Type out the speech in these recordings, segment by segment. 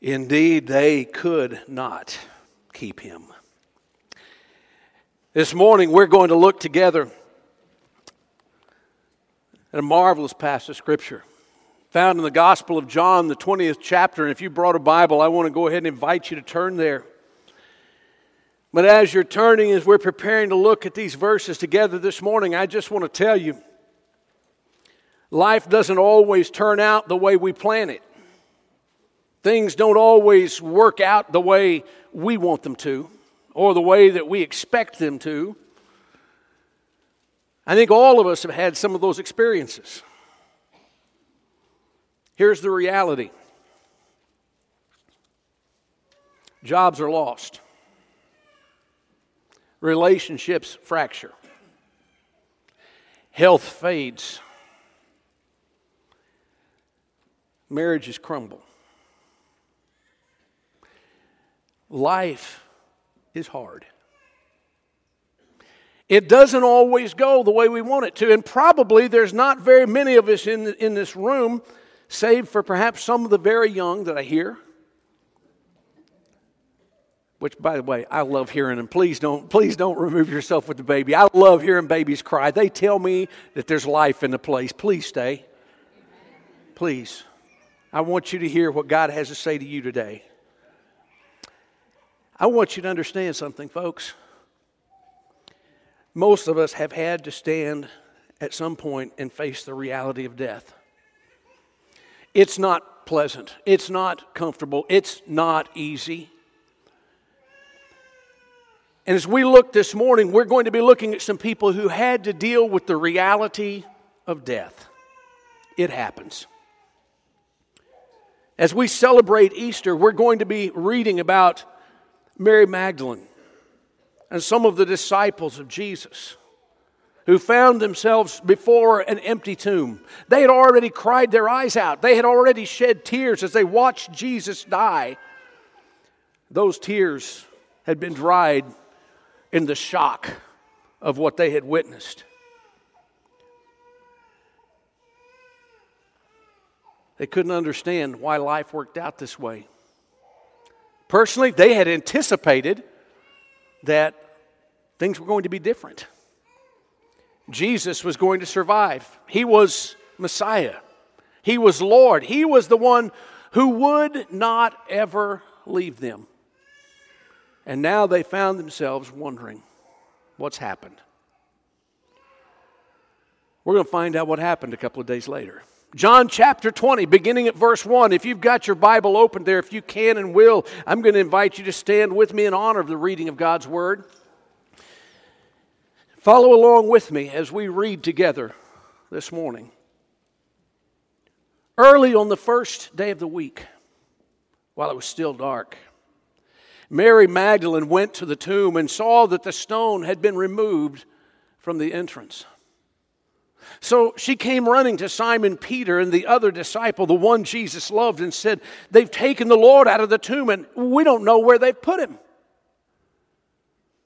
Indeed, they could not keep him. This morning, we're going to look together at a marvelous passage of Scripture found in the Gospel of John, the 20th chapter. And if you brought a Bible, I want to go ahead and invite you to turn there. But as you're turning, as we're preparing to look at these verses together this morning, I just want to tell you life doesn't always turn out the way we plan it. Things don't always work out the way we want them to or the way that we expect them to. I think all of us have had some of those experiences. Here's the reality jobs are lost, relationships fracture, health fades, marriages crumble. Life is hard. It doesn't always go the way we want it to, and probably there's not very many of us in, in this room, save for perhaps some of the very young that I hear. Which, by the way, I love hearing them. Please don't, please don't remove yourself with the baby. I love hearing babies cry. They tell me that there's life in the place. Please stay. Please. I want you to hear what God has to say to you today. I want you to understand something, folks. Most of us have had to stand at some point and face the reality of death. It's not pleasant, it's not comfortable, it's not easy. And as we look this morning, we're going to be looking at some people who had to deal with the reality of death. It happens. As we celebrate Easter, we're going to be reading about Mary Magdalene and some of the disciples of Jesus who found themselves before an empty tomb. They had already cried their eyes out, they had already shed tears as they watched Jesus die. Those tears had been dried in the shock of what they had witnessed. They couldn't understand why life worked out this way. Personally, they had anticipated that things were going to be different. Jesus was going to survive. He was Messiah. He was Lord. He was the one who would not ever leave them. And now they found themselves wondering what's happened. We're going to find out what happened a couple of days later. John chapter 20, beginning at verse 1. If you've got your Bible open there, if you can and will, I'm going to invite you to stand with me in honor of the reading of God's Word. Follow along with me as we read together this morning. Early on the first day of the week, while it was still dark, Mary Magdalene went to the tomb and saw that the stone had been removed from the entrance. So she came running to Simon Peter and the other disciple, the one Jesus loved, and said, They've taken the Lord out of the tomb and we don't know where they've put him.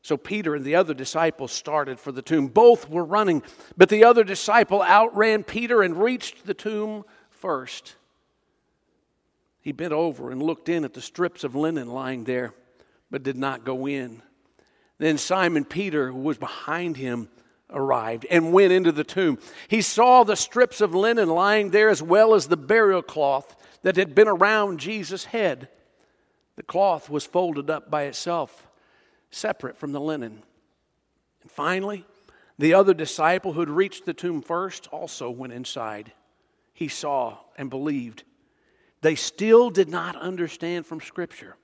So Peter and the other disciple started for the tomb. Both were running, but the other disciple outran Peter and reached the tomb first. He bent over and looked in at the strips of linen lying there, but did not go in. Then Simon Peter, who was behind him, arrived and went into the tomb. He saw the strips of linen lying there as well as the burial cloth that had been around Jesus' head. The cloth was folded up by itself, separate from the linen. And finally, the other disciple who had reached the tomb first also went inside. He saw and believed. They still did not understand from Scripture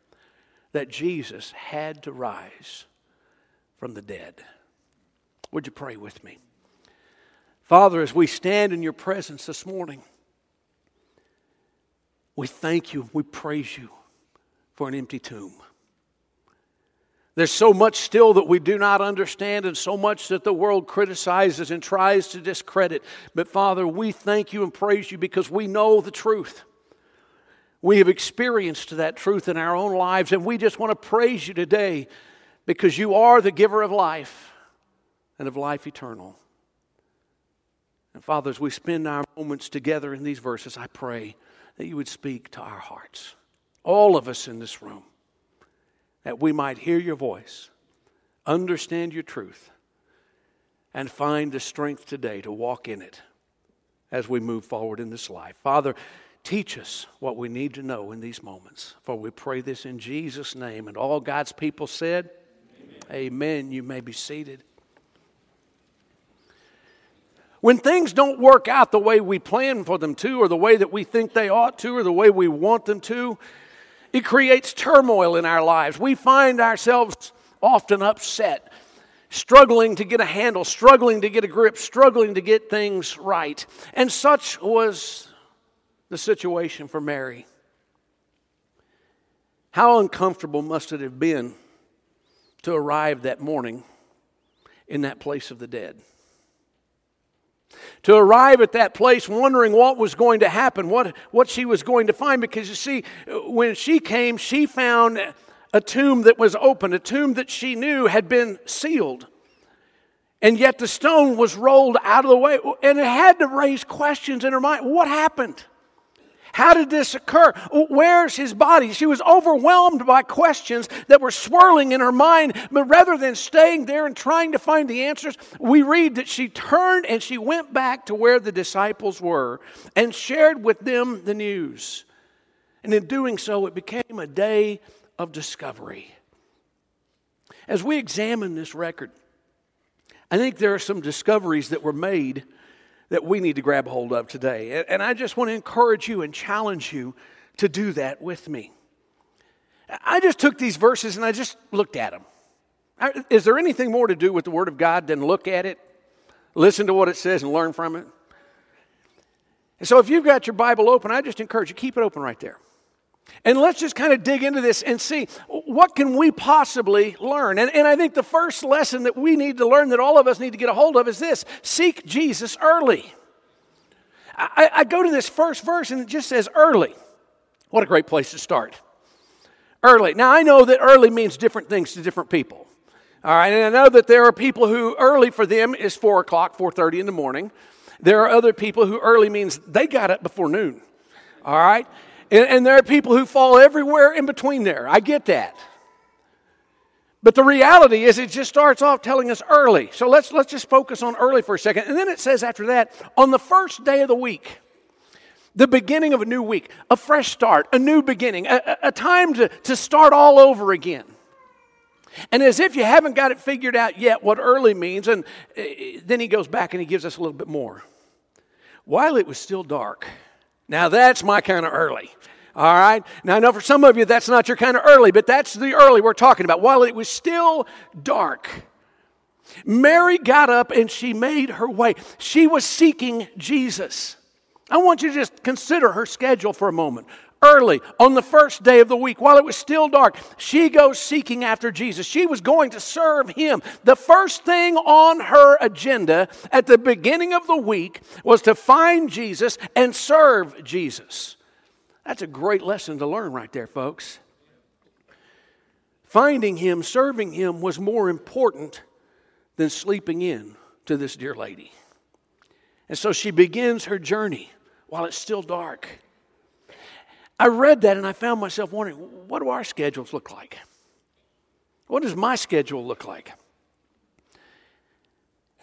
that Jesus had to rise from the dead. Would you pray with me? Father, as we stand in your presence this morning, we thank you, we praise you for an empty tomb. There's so much still that we do not understand, and so much that the world criticizes and tries to discredit. But Father, we thank you and praise you because we know the truth. We have experienced that truth in our own lives, and we just want to praise you today because you are the giver of life and of life eternal. And Father, as we spend our moments together in these verses, I pray that you would speak to our hearts. all of us in this room, that we might hear your voice, understand your truth, and find the strength today to walk in it as we move forward in this life. Father, teach us what we need to know in these moments. For we pray this in Jesus' name. And all God's people said, Amen. Amen. You may be seated. When things don't work out the way we plan for them to, or the way that we think they ought to, or the way we want them to, it creates turmoil in our lives. We find ourselves often upset, struggling to get a handle, struggling to get a grip, struggling to get things right. And such was the situation for Mary. How uncomfortable must it have been to arrive that morning in that place of the dead? To arrive at that place wondering what was going to happen, what, what she was going to find. Because you see, when she came, she found a tomb that was open, a tomb that she knew had been sealed. And yet the stone was rolled out of the way. And it had to raise questions in her mind what happened? How did this occur? Where's his body? She was overwhelmed by questions that were swirling in her mind, but rather than staying there and trying to find the answers, we read that she turned and she went back to where the disciples were and shared with them the news. And in doing so, it became a day of discovery. As we examine this record, I think there are some discoveries that were made that we need to grab hold of today. And I just want to encourage you and challenge you to do that with me. I just took these verses and I just looked at them. Is there anything more to do with the Word of God than look at it, listen to what it says, and learn from it? And so if you've got your Bible open, I just encourage you, keep it open right there. And let's just kind of dig into this and see what can we possibly learn. And, and I think the first lesson that we need to learn that all of us need to get a hold of is this seek Jesus early. I, I go to this first verse and it just says early. What a great place to start. Early. Now I know that early means different things to different people. All right, and I know that there are people who early for them is four o'clock, four thirty in the morning. There are other people who early means they got up before noon. All right, and, and there are people who fall everywhere in between there. I get that. But the reality is, it just starts off telling us early. So let's, let's just focus on early for a second. And then it says after that, on the first day of the week, the beginning of a new week, a fresh start, a new beginning, a, a time to, to start all over again. And as if you haven't got it figured out yet what early means, and uh, then he goes back and he gives us a little bit more. While it was still dark, now that's my kind of early. All right. Now I know for some of you that's not your kind of early, but that's the early we're talking about. While it was still dark, Mary got up and she made her way. She was seeking Jesus. I want you to just consider her schedule for a moment. Early on the first day of the week, while it was still dark, she goes seeking after Jesus. She was going to serve him. The first thing on her agenda at the beginning of the week was to find Jesus and serve Jesus. That's a great lesson to learn right there, folks. Finding him, serving him was more important than sleeping in to this dear lady. And so she begins her journey while it's still dark. I read that and I found myself wondering what do our schedules look like? What does my schedule look like?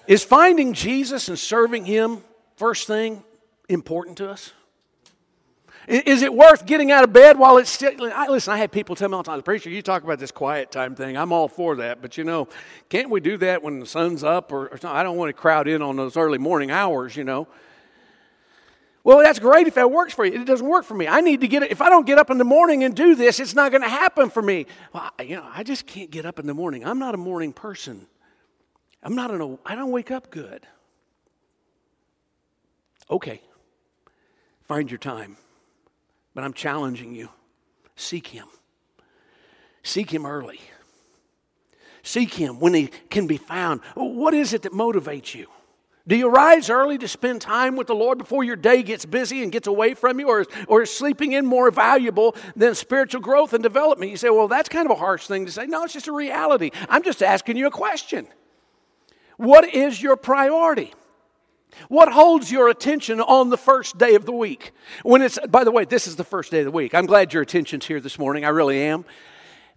Is finding Jesus and serving Him first thing important to us? Is it worth getting out of bed while it's still? I, listen, I had people tell me all the time, preacher, you talk about this quiet time thing. I'm all for that. But you know, can't we do that when the sun's up? Or, or I don't want to crowd in on those early morning hours, you know. Well, that's great if that works for you. It doesn't work for me. I need to get it. If I don't get up in the morning and do this, it's not going to happen for me. Well, you know, I just can't get up in the morning. I'm not a morning person. I'm not an. I don't wake up good. Okay, find your time, but I'm challenging you. Seek Him. Seek Him early. Seek Him when He can be found. What is it that motivates you? Do you rise early to spend time with the Lord before your day gets busy and gets away from you? Or, or is sleeping in more valuable than spiritual growth and development? You say, well, that's kind of a harsh thing to say. No, it's just a reality. I'm just asking you a question. What is your priority? What holds your attention on the first day of the week? When it's, by the way, this is the first day of the week. I'm glad your attention's here this morning. I really am.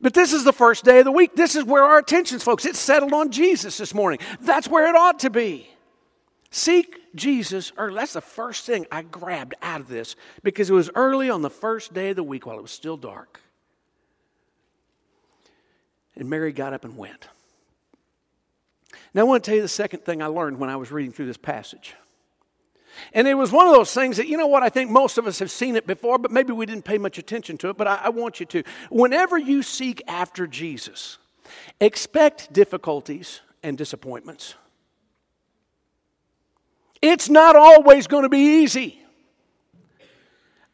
But this is the first day of the week. This is where our attention's, folks. It's settled on Jesus this morning. That's where it ought to be. Seek Jesus early. That's the first thing I grabbed out of this because it was early on the first day of the week while it was still dark. And Mary got up and went. Now, I want to tell you the second thing I learned when I was reading through this passage. And it was one of those things that, you know what, I think most of us have seen it before, but maybe we didn't pay much attention to it, but I, I want you to. Whenever you seek after Jesus, expect difficulties and disappointments. It's not always going to be easy.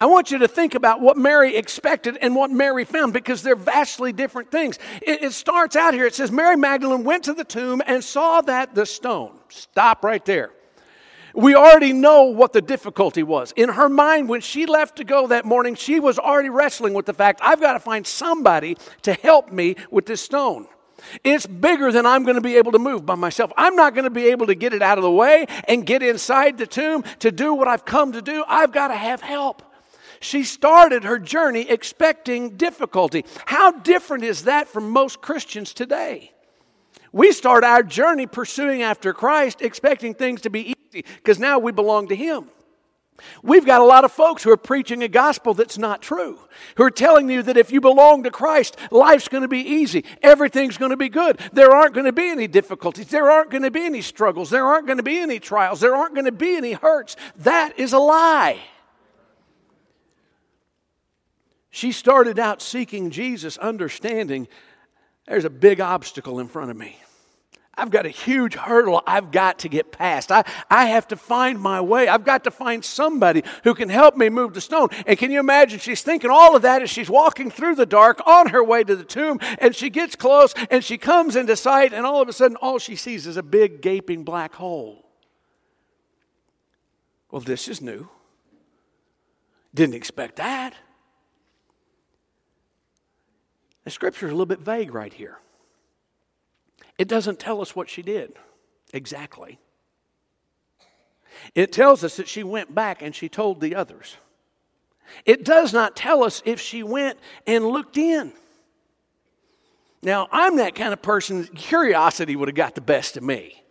I want you to think about what Mary expected and what Mary found because they're vastly different things. It, it, starts out here. It says, Mary Magdalene went to the tomb and saw that the stone. Stop right there. We already know what the difficulty was. In her mind, when she left to go that morning, she was already wrestling with the fact I've got to find somebody to help me with this stone. It's bigger than I'm going to be able to move by myself. I'm not going to be able to get it out of the way and get inside the tomb to do what I've come to do. I've got to have help. She started her journey expecting difficulty. How different is that from most Christians today? We start our journey pursuing after Christ, expecting things to be easy because now we belong to Him. We've got a lot of folks who are preaching a gospel that's not true, who are telling you that if you belong to Christ, life's going to be easy, everything's going to be good. There aren't going to be any difficulties, there aren't going to be any struggles, there aren't going to be any trials, there aren't going to be any hurts. That is a lie. She started out seeking Jesus, understanding there's a big obstacle in front of me. I've got a huge hurdle I've got to get past. I, I have to find my way. I've got to find somebody who can help me move the stone. And can you imagine? She's thinking all of that as she's walking through the dark on her way to the tomb. And she gets close and she comes into sight. And all of a sudden, all she sees is a big, gaping black hole. Well, this is new. Didn't expect that. The scripture is a little bit vague right here. It doesn't tell us what she did exactly. It tells us that she went back and she told the others. It does not tell us if she went and looked in. Now, I'm that kind of person, curiosity would have got the best of me.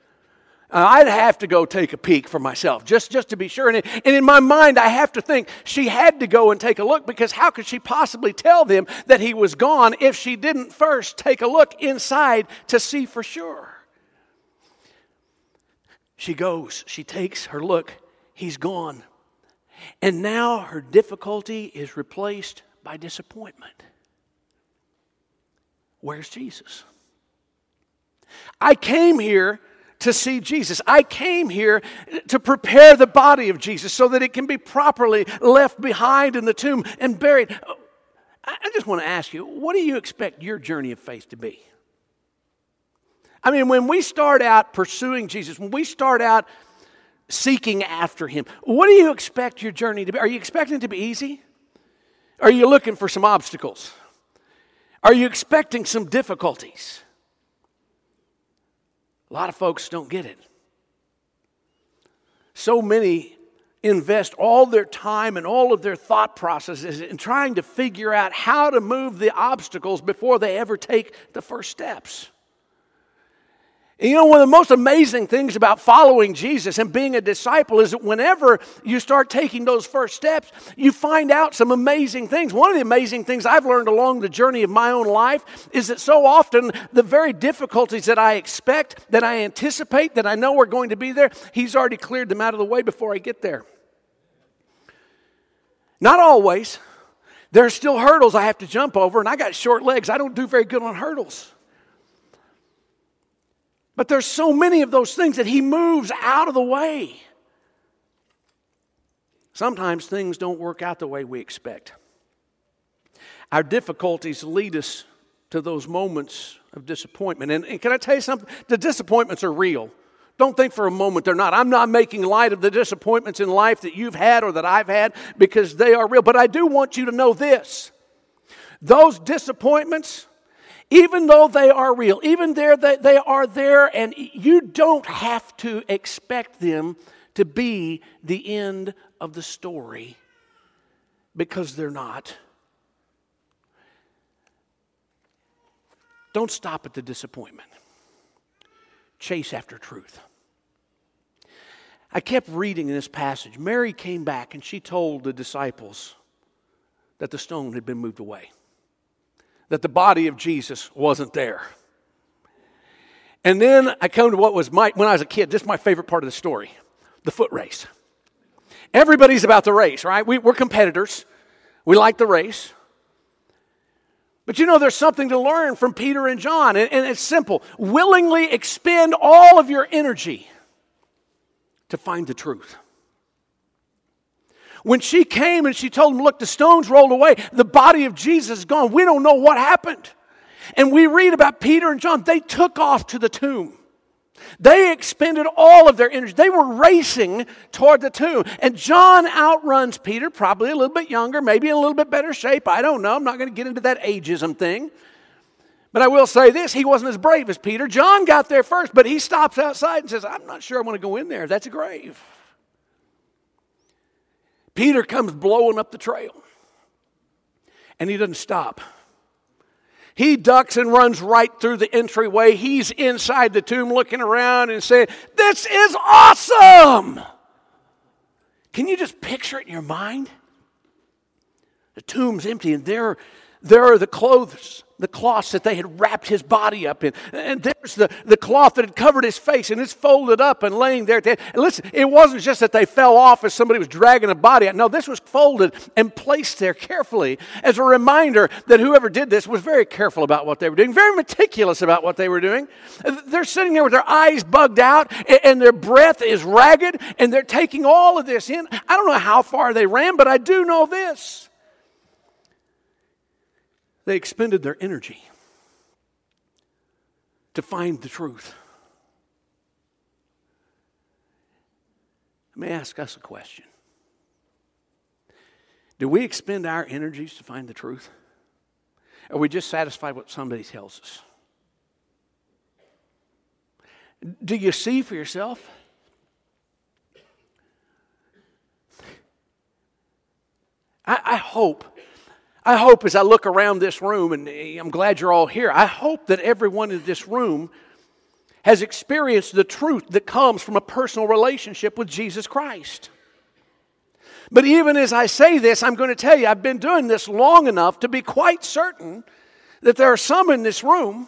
Uh, I'd have to go take a peek for myself, just, just to be sure. And, and in my mind, I have to think she had to go and take a look because how could she possibly tell them that he was gone if she didn't first take a look inside to see for sure? She goes, she takes her look, he's gone. And now her difficulty is replaced by disappointment. Where's Jesus? I came here to see Jesus. I came here to prepare the body of Jesus so that it can be properly left behind in the tomb and buried. I just want to ask you, what do you expect your journey of faith to be? I mean, when we start out pursuing Jesus, when we start out seeking after Him, what do you expect your journey to be? Are you expecting it to be easy? Are you looking for some obstacles? Are you expecting some difficulties? A lot of folks don't get it. So many invest all their time and all of their thought processes in trying to figure out how to move the obstacles before they ever take the first steps. You know, one of the most amazing things about following Jesus and being a disciple is that whenever you start taking those first steps, you find out some amazing things. One of the amazing things I've learned along the journey of my own life is that so often the very difficulties that I expect, that I anticipate, that I know are going to be there, He's already cleared them out of the way before I get there. Not always. There are still hurdles I have to jump over, and I got short legs. I don't do very good on hurdles. But there's so many of those things that he moves out of the way. Sometimes things don't work out the way we expect. Our difficulties lead us to those moments of disappointment. And, and, can I tell you something? The disappointments are real. Don't think for a moment they're not. I'm not making light of the disappointments in life that you've had or that I've had because they are real. But I do want you to know this those disappointments even though they are real, even there that they are there, and you don't have to expect them to be the end of the story because they're not. Don't stop at the disappointment. Chase after truth. I kept reading in this passage. Mary came back and she told the disciples that the stone had been moved away, that the body of Jesus wasn't there. And then I come to what was my, when I was a kid, this is my favorite part of the story the foot race. Everybody's about the race, right? We, we're competitors, we like the race. But you know, there's something to learn from Peter and John, and, and it's simple willingly expend all of your energy to find the truth. When she came and she told him, Look, the stones rolled away, the body of Jesus is gone. We don't know what happened. And we read about Peter and John, they took off to the tomb. They expended all of their energy. They were racing toward the tomb. And John outruns Peter, probably a little bit younger, maybe in a little bit better shape. I don't know. I'm not going to get into that ageism thing. But I will say this he wasn't as brave as Peter. John got there first, but he stops outside and says, I'm not sure I want to go in there. That's a grave. Peter comes blowing up the trail, and he doesn't stop. He ducks and runs right through the entryway. He's inside the tomb looking around and saying, This is awesome! Can you just picture it in your mind? The tomb's empty, and there, there are the clothes the cloths that they had wrapped his body up in. And there's the, the cloth that had covered his face, and it's folded up and laying there. And listen, it wasn't just that they fell off as somebody was dragging a body out. No, this was folded and placed there carefully as a reminder that whoever did this was very careful about what they were doing, very meticulous about what they were doing. They're sitting there with their eyes bugged out, and their breath is ragged, and they're taking all of this in. I don't know how far they ran, but I do know this they expended their energy to find the truth. Let me ask us a question Do we expend our energies to find the truth? Are we just satisfied with what somebody tells us? Do you see for yourself? I, I hope I hope as I look around this room, and eh, I'm glad you're all here, I hope that everyone in this room has experienced the truth that comes from a personal relationship with Jesus Christ. But even as I say this, I'm going to tell you, I've been doing this long enough to be quite certain that there are some in this room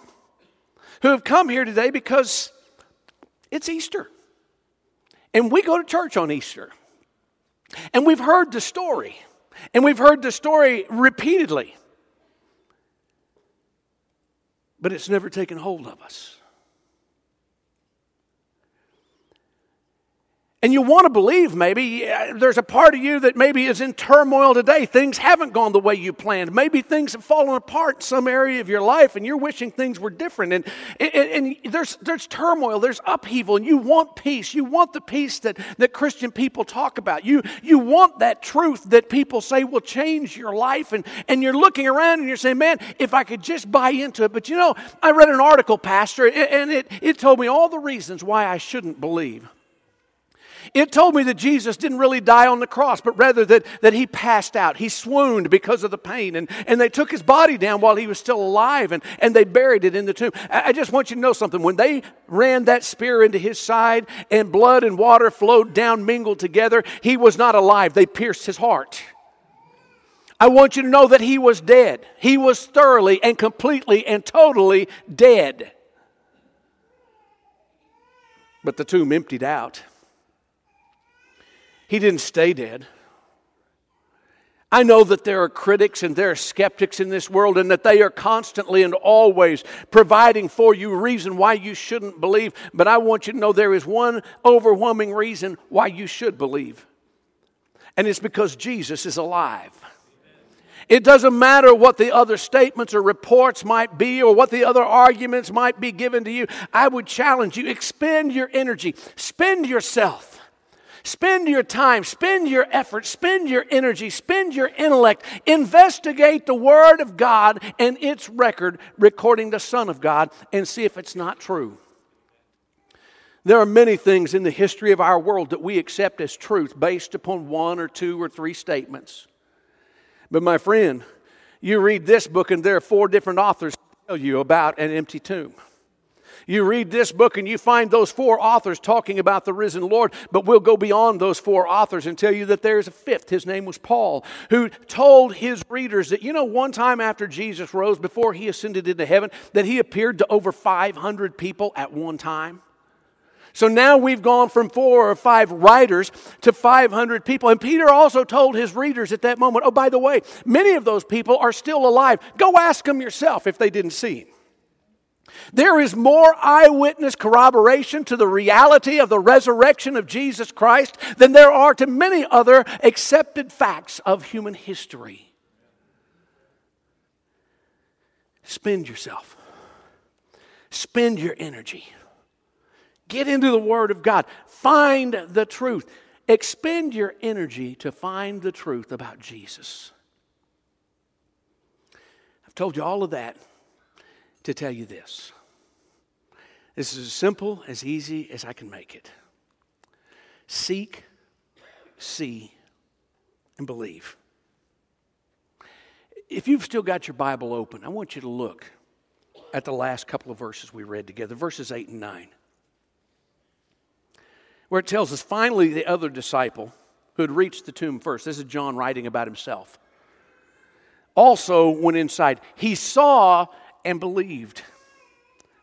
who have come here today because it's Easter. And we go to church on Easter. And we've heard the story. And we've heard the story repeatedly, but it's never taken hold of us. And you want to believe maybe there's a part of you that maybe is in turmoil today. Things haven't gone the way you planned. Maybe things have fallen apart in some area of your life and you're wishing things were different. And, and, and there's, there's turmoil, there's upheaval, and you want peace. You want the peace that, that Christian people talk about. You, you want that truth that people say will change your life. And, and you're looking around and you're saying, man, if I could just buy into it. But you know, I read an article, Pastor, and it, it told me all the reasons why I shouldn't believe. It told me that Jesus didn't really die on the cross, but rather that, that he passed out. He swooned because of the pain. And, and they took his body down while he was still alive and, and they buried it in the tomb. I, I just want you to know something. When they ran that spear into his side and blood and water flowed down, mingled together, he was not alive. They pierced his heart. I want you to know that he was dead. He was thoroughly and completely and totally dead. But the tomb emptied out. He didn't stay dead. I know that there are critics and there are skeptics in this world, and that they are constantly and always providing for you reason why you shouldn't believe. But I want you to know there is one overwhelming reason why you should believe, and it's because Jesus is alive. It doesn't matter what the other statements or reports might be or what the other arguments might be given to you. I would challenge you expend your energy, spend yourself Spend your time, spend your effort, spend your energy, spend your intellect. Investigate the Word of God and its record recording the Son of God and see if it's not true. There are many things in the history of our world that we accept as truth based upon one or two or three statements. But, my friend, you read this book, and there are four different authors tell you about an empty tomb. You read this book and you find those four authors talking about the risen Lord, but we'll go beyond those four authors and tell you that there's a fifth. His name was Paul, who told his readers that, you know, one time after Jesus rose, before he ascended into heaven, that he appeared to over 500 people at one time. So now we've gone from four or five writers to 500 people. And Peter also told his readers at that moment, oh, by the way, many of those people are still alive. Go ask them yourself if they didn't see him. There is more eyewitness corroboration to the reality of the resurrection of Jesus Christ than there are to many other accepted facts of human history. Spend yourself, spend your energy. Get into the Word of God. Find the truth. Expend your energy to find the truth about Jesus. I've told you all of that to tell you this. This is as simple, as easy as I can make it. Seek, see, and believe. If you've still got your Bible open, I want you to look at the last couple of verses we read together, verses 8 and 9, where it tells us finally the other disciple who had reached the tomb first, this is John writing about himself, also went inside. He saw and believed.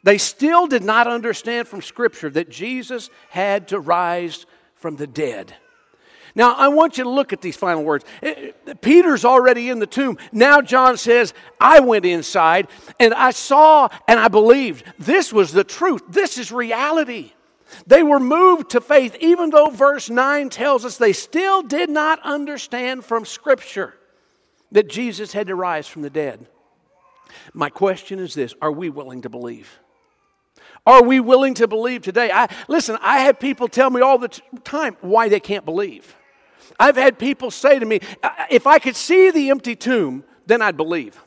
They still did not understand from Scripture that Jesus had to rise from the dead. Now, I want you to look at these final words. Eh, eh, Peter's already in the tomb. Now, John says, I went inside and I saw and I believed. This was the truth. This is reality. They were moved to faith, even though verse 9 tells us they still did not understand from Scripture that Jesus had to rise from the dead. My question is this Are we willing to believe? Are we willing to believe today? I, listen, I have people tell me all the t- time why they can't believe. I've had people say to me, if I could see the empty tomb, then I'd believe.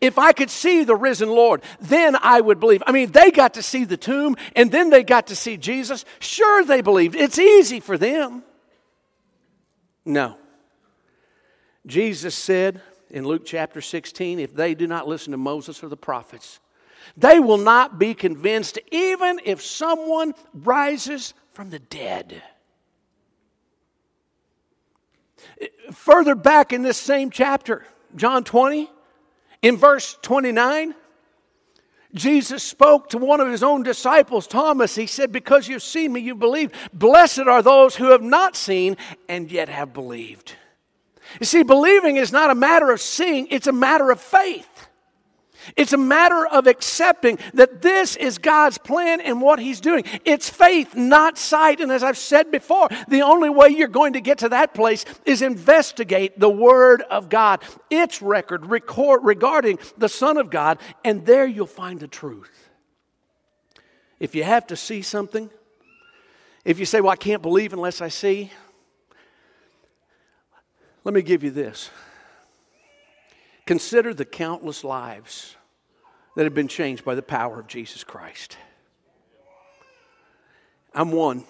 If I could see the risen Lord, then I would believe. I mean, they got to see the tomb and then they got to see Jesus. Sure, they believed. It's easy for them. No. Jesus said, in Luke chapter 16 if they do not listen to Moses or the prophets. They will not be convinced even if someone rises from the dead. Further back in this same chapter, John 20, in verse 29, Jesus spoke to one of his own disciples, Thomas. He said, Because you've seen me, you believe. Blessed are those who have not seen and yet have believed. You see, believing is not a matter of seeing, it's a matter of faith. It's a matter of accepting that this is God's plan and what He's doing. It's faith, not sight. And as I've said before, the only way you're going to get to that place is investigate the Word of God, its record record, regarding the Son of God, and there you'll find the truth. If you have to see something, if you say, Well, I can't believe unless I see, let me give you this. Consider the countless lives that have been changed by the power of Jesus Christ. I'm one.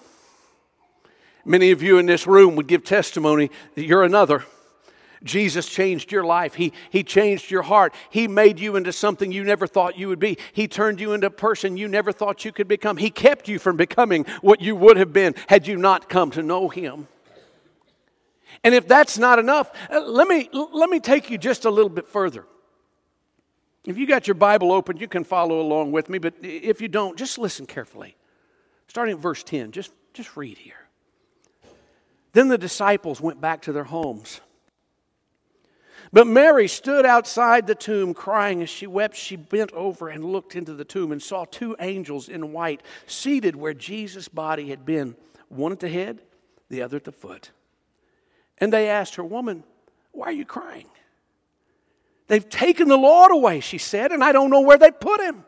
Many of you in this room would give testimony that you're another. Jesus changed your life. He, he changed your heart. He made you into something you never thought you would be. He turned you into a person you never thought you could become. He kept you from becoming what you would have been had you not come to know Him. And if that's not enough, uh, let me, let me take you just a little bit further. If you got your Bible open, you can follow along with me, but if you don't, just listen carefully. Starting at verse 10, just, just read here. Then the disciples went back to their homes. But Mary stood outside the tomb crying. As she wept, she bent over and looked into the tomb and saw two angels in white seated where Jesus' body had been, one at the head, the other at the foot. And they asked her, Woman, why are you crying? They've taken the Lord away, she said, and I don't know where they put him.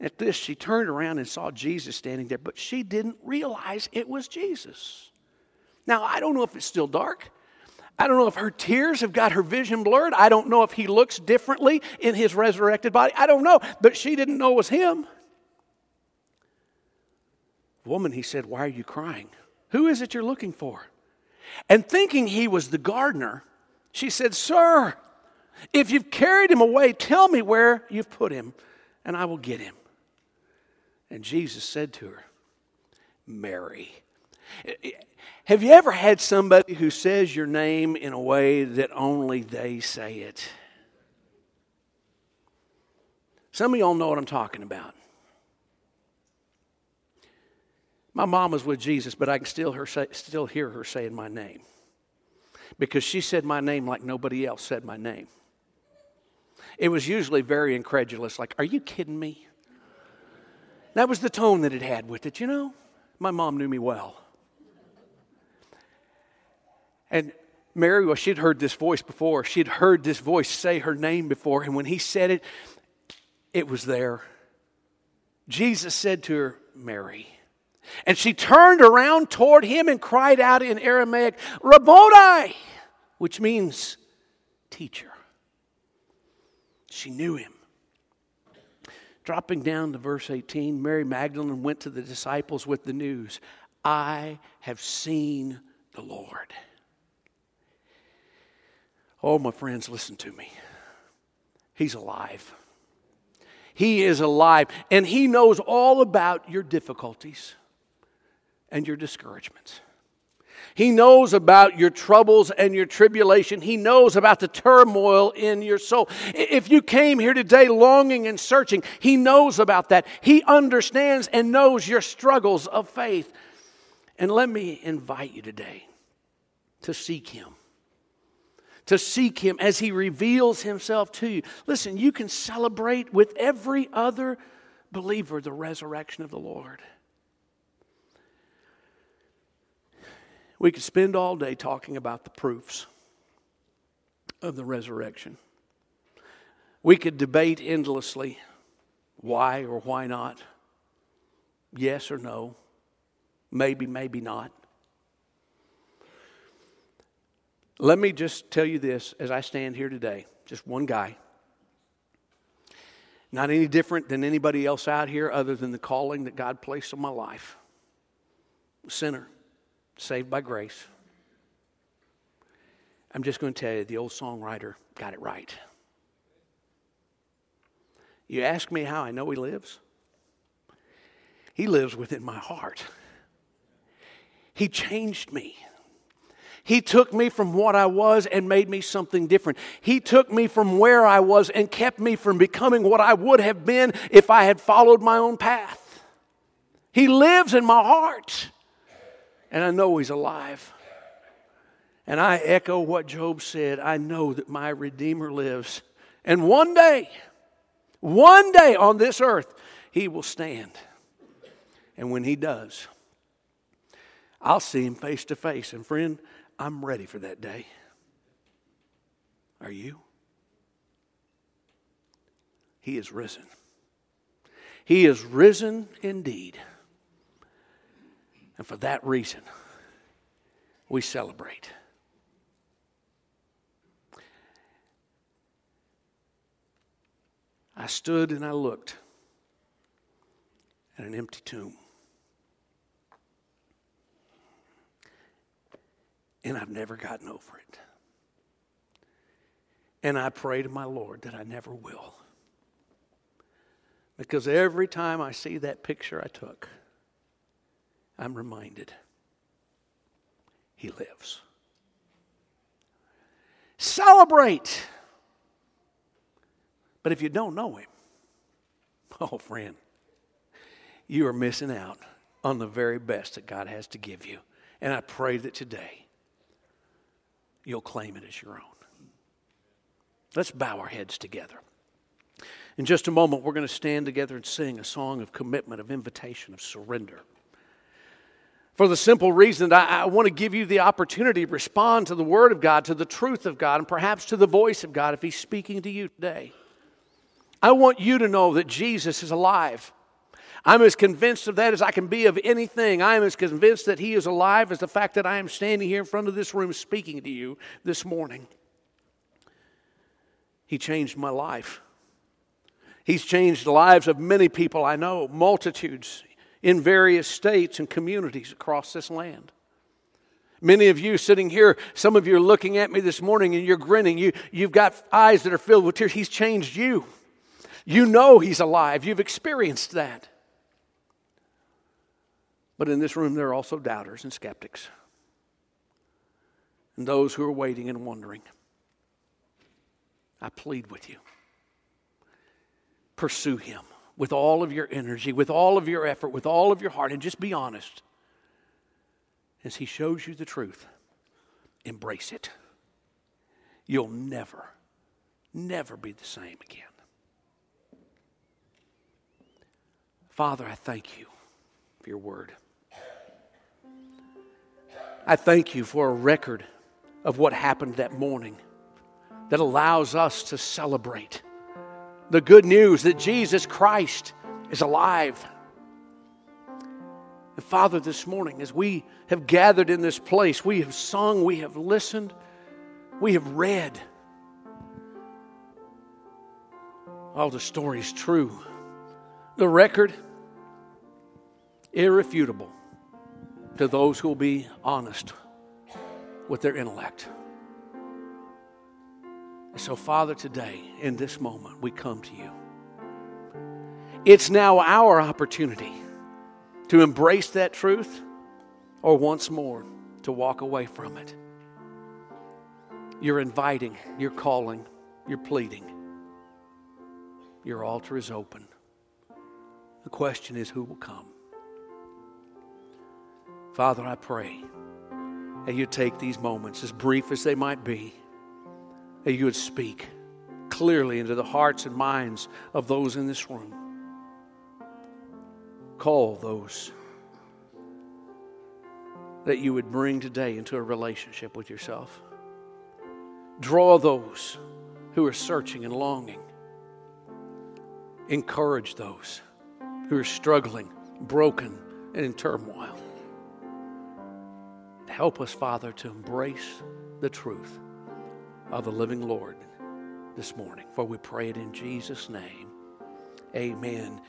At this, she turned around and saw Jesus standing there, but she didn't realize it was Jesus. Now, I don't know if it's still dark. I don't know if her tears have got her vision blurred. I don't know if he looks differently in his resurrected body. I don't know, but she didn't know it was him. Woman, he said, why are you crying? Who is it you're looking for? And thinking he was the gardener, she said, Sir, if you've carried him away, tell me where you've put him, and I will get him. And Jesus said to her, Mary. Have you ever had somebody who says your name in a way that only they say it? Some of y'all know what I'm talking about. My mom was with Jesus, but I can still, her say, still hear her saying my name because she said my name like nobody else said my name. It was usually very incredulous, like, Are you kidding me? That was the tone that it had with it, you know? My mom knew me well. And Mary, well, she'd heard this voice before. She'd heard this voice say her name before. And when he said it, it was there. Jesus said to her, Mary. And she turned around toward him and cried out in Aramaic, Rabboni, which means teacher. She knew him. Dropping down to verse 18, Mary Magdalene went to the disciples with the news I have seen the Lord. Oh, my friends, listen to me. He's alive. He is alive, and He knows all about your difficulties and your discouragements. He knows about your troubles and your tribulation. He knows about the turmoil in your soul. If you came here today longing and searching, He knows about that. He understands and knows your struggles of faith. And let me invite you today to seek Him. To seek Him as He reveals Himself to you. Listen, you can celebrate with every other believer the resurrection of the Lord. We could spend all day talking about the proofs of the resurrection. We could debate endlessly why or why not, yes or no, maybe, maybe not. Let me just tell you this as I stand here today, just one guy. Not any different than anybody else out here, other than the calling that God placed on my life. Sinner saved by grace. I'm just going to tell you the old songwriter got it right. You ask me how I know he lives? He lives within my heart. He changed me. He took me from what I was and made me something different. He took me from where I was and kept me from becoming what I would have been if I had followed my own path. He lives in my heart and I know He's alive. And I echo what Job said I know that my Redeemer lives. And one day, one day on this earth, He will stand. And when He does, I'll see Him face to face. And friend, I'm ready for that day. Are you? He is risen. He is risen indeed. And for that reason, we celebrate. I stood and I looked at an empty tomb. And I've never gotten over it. And I pray to my Lord that I never will. Because every time I see that picture I took, I'm reminded He lives. Celebrate. But if you don't know Him, oh, friend, you are missing out on the very best that God has to give you. And I pray that today you'll claim it as your own. Let's bow our heads together. In just a moment, we're going to stand together and sing a song of commitment, of invitation, of surrender for the simple reason that I, I, want to give you the opportunity to respond to the Word of God, to the truth of God, and perhaps to the voice of God if He's speaking to you today. I want you to know that Jesus is alive. I'm as convinced of that as I can be of anything. I am as convinced that He is alive as the fact that I am standing here in front of this room speaking to you this morning. He changed my life. He's changed the lives of many people I know, multitudes in various states and communities across this land. Many of you sitting here, some of you are looking at me this morning and you're grinning. You, you've got eyes that are filled with tears. He's changed you. You know He's alive. You've experienced that. But in this room, there are also doubters and skeptics, and those who are waiting and wondering. I plead with you pursue Him with all of your energy, with all of your effort, with all of your heart, and just be honest. As He shows you the truth, embrace it. You'll never, never be the same again. Father, I thank you for your word. I thank you for a record of what happened that morning that allows us to celebrate the good news that Jesus Christ is alive. And Father, this morning, as we have gathered in this place, we have sung, we have listened, we have read. All the stories true. The record, irrefutable to those who will be honest with their intellect. So, Father, today, in this moment, we come to you. It's now our opportunity to embrace that truth or once more to walk away from it. You're inviting, you're calling, you're pleading. Your altar is open. The question is who will come? Father, I pray that you take these moments, as brief as they might be, that you would speak clearly into the hearts and minds of those in this room. Call those that you would bring today into a relationship with yourself. Draw those who are searching and longing. Encourage those who are struggling, broken, and in turmoil. Help us, Father, to embrace the truth of the living Lord this morning. For we pray it in Jesus' name. Amen.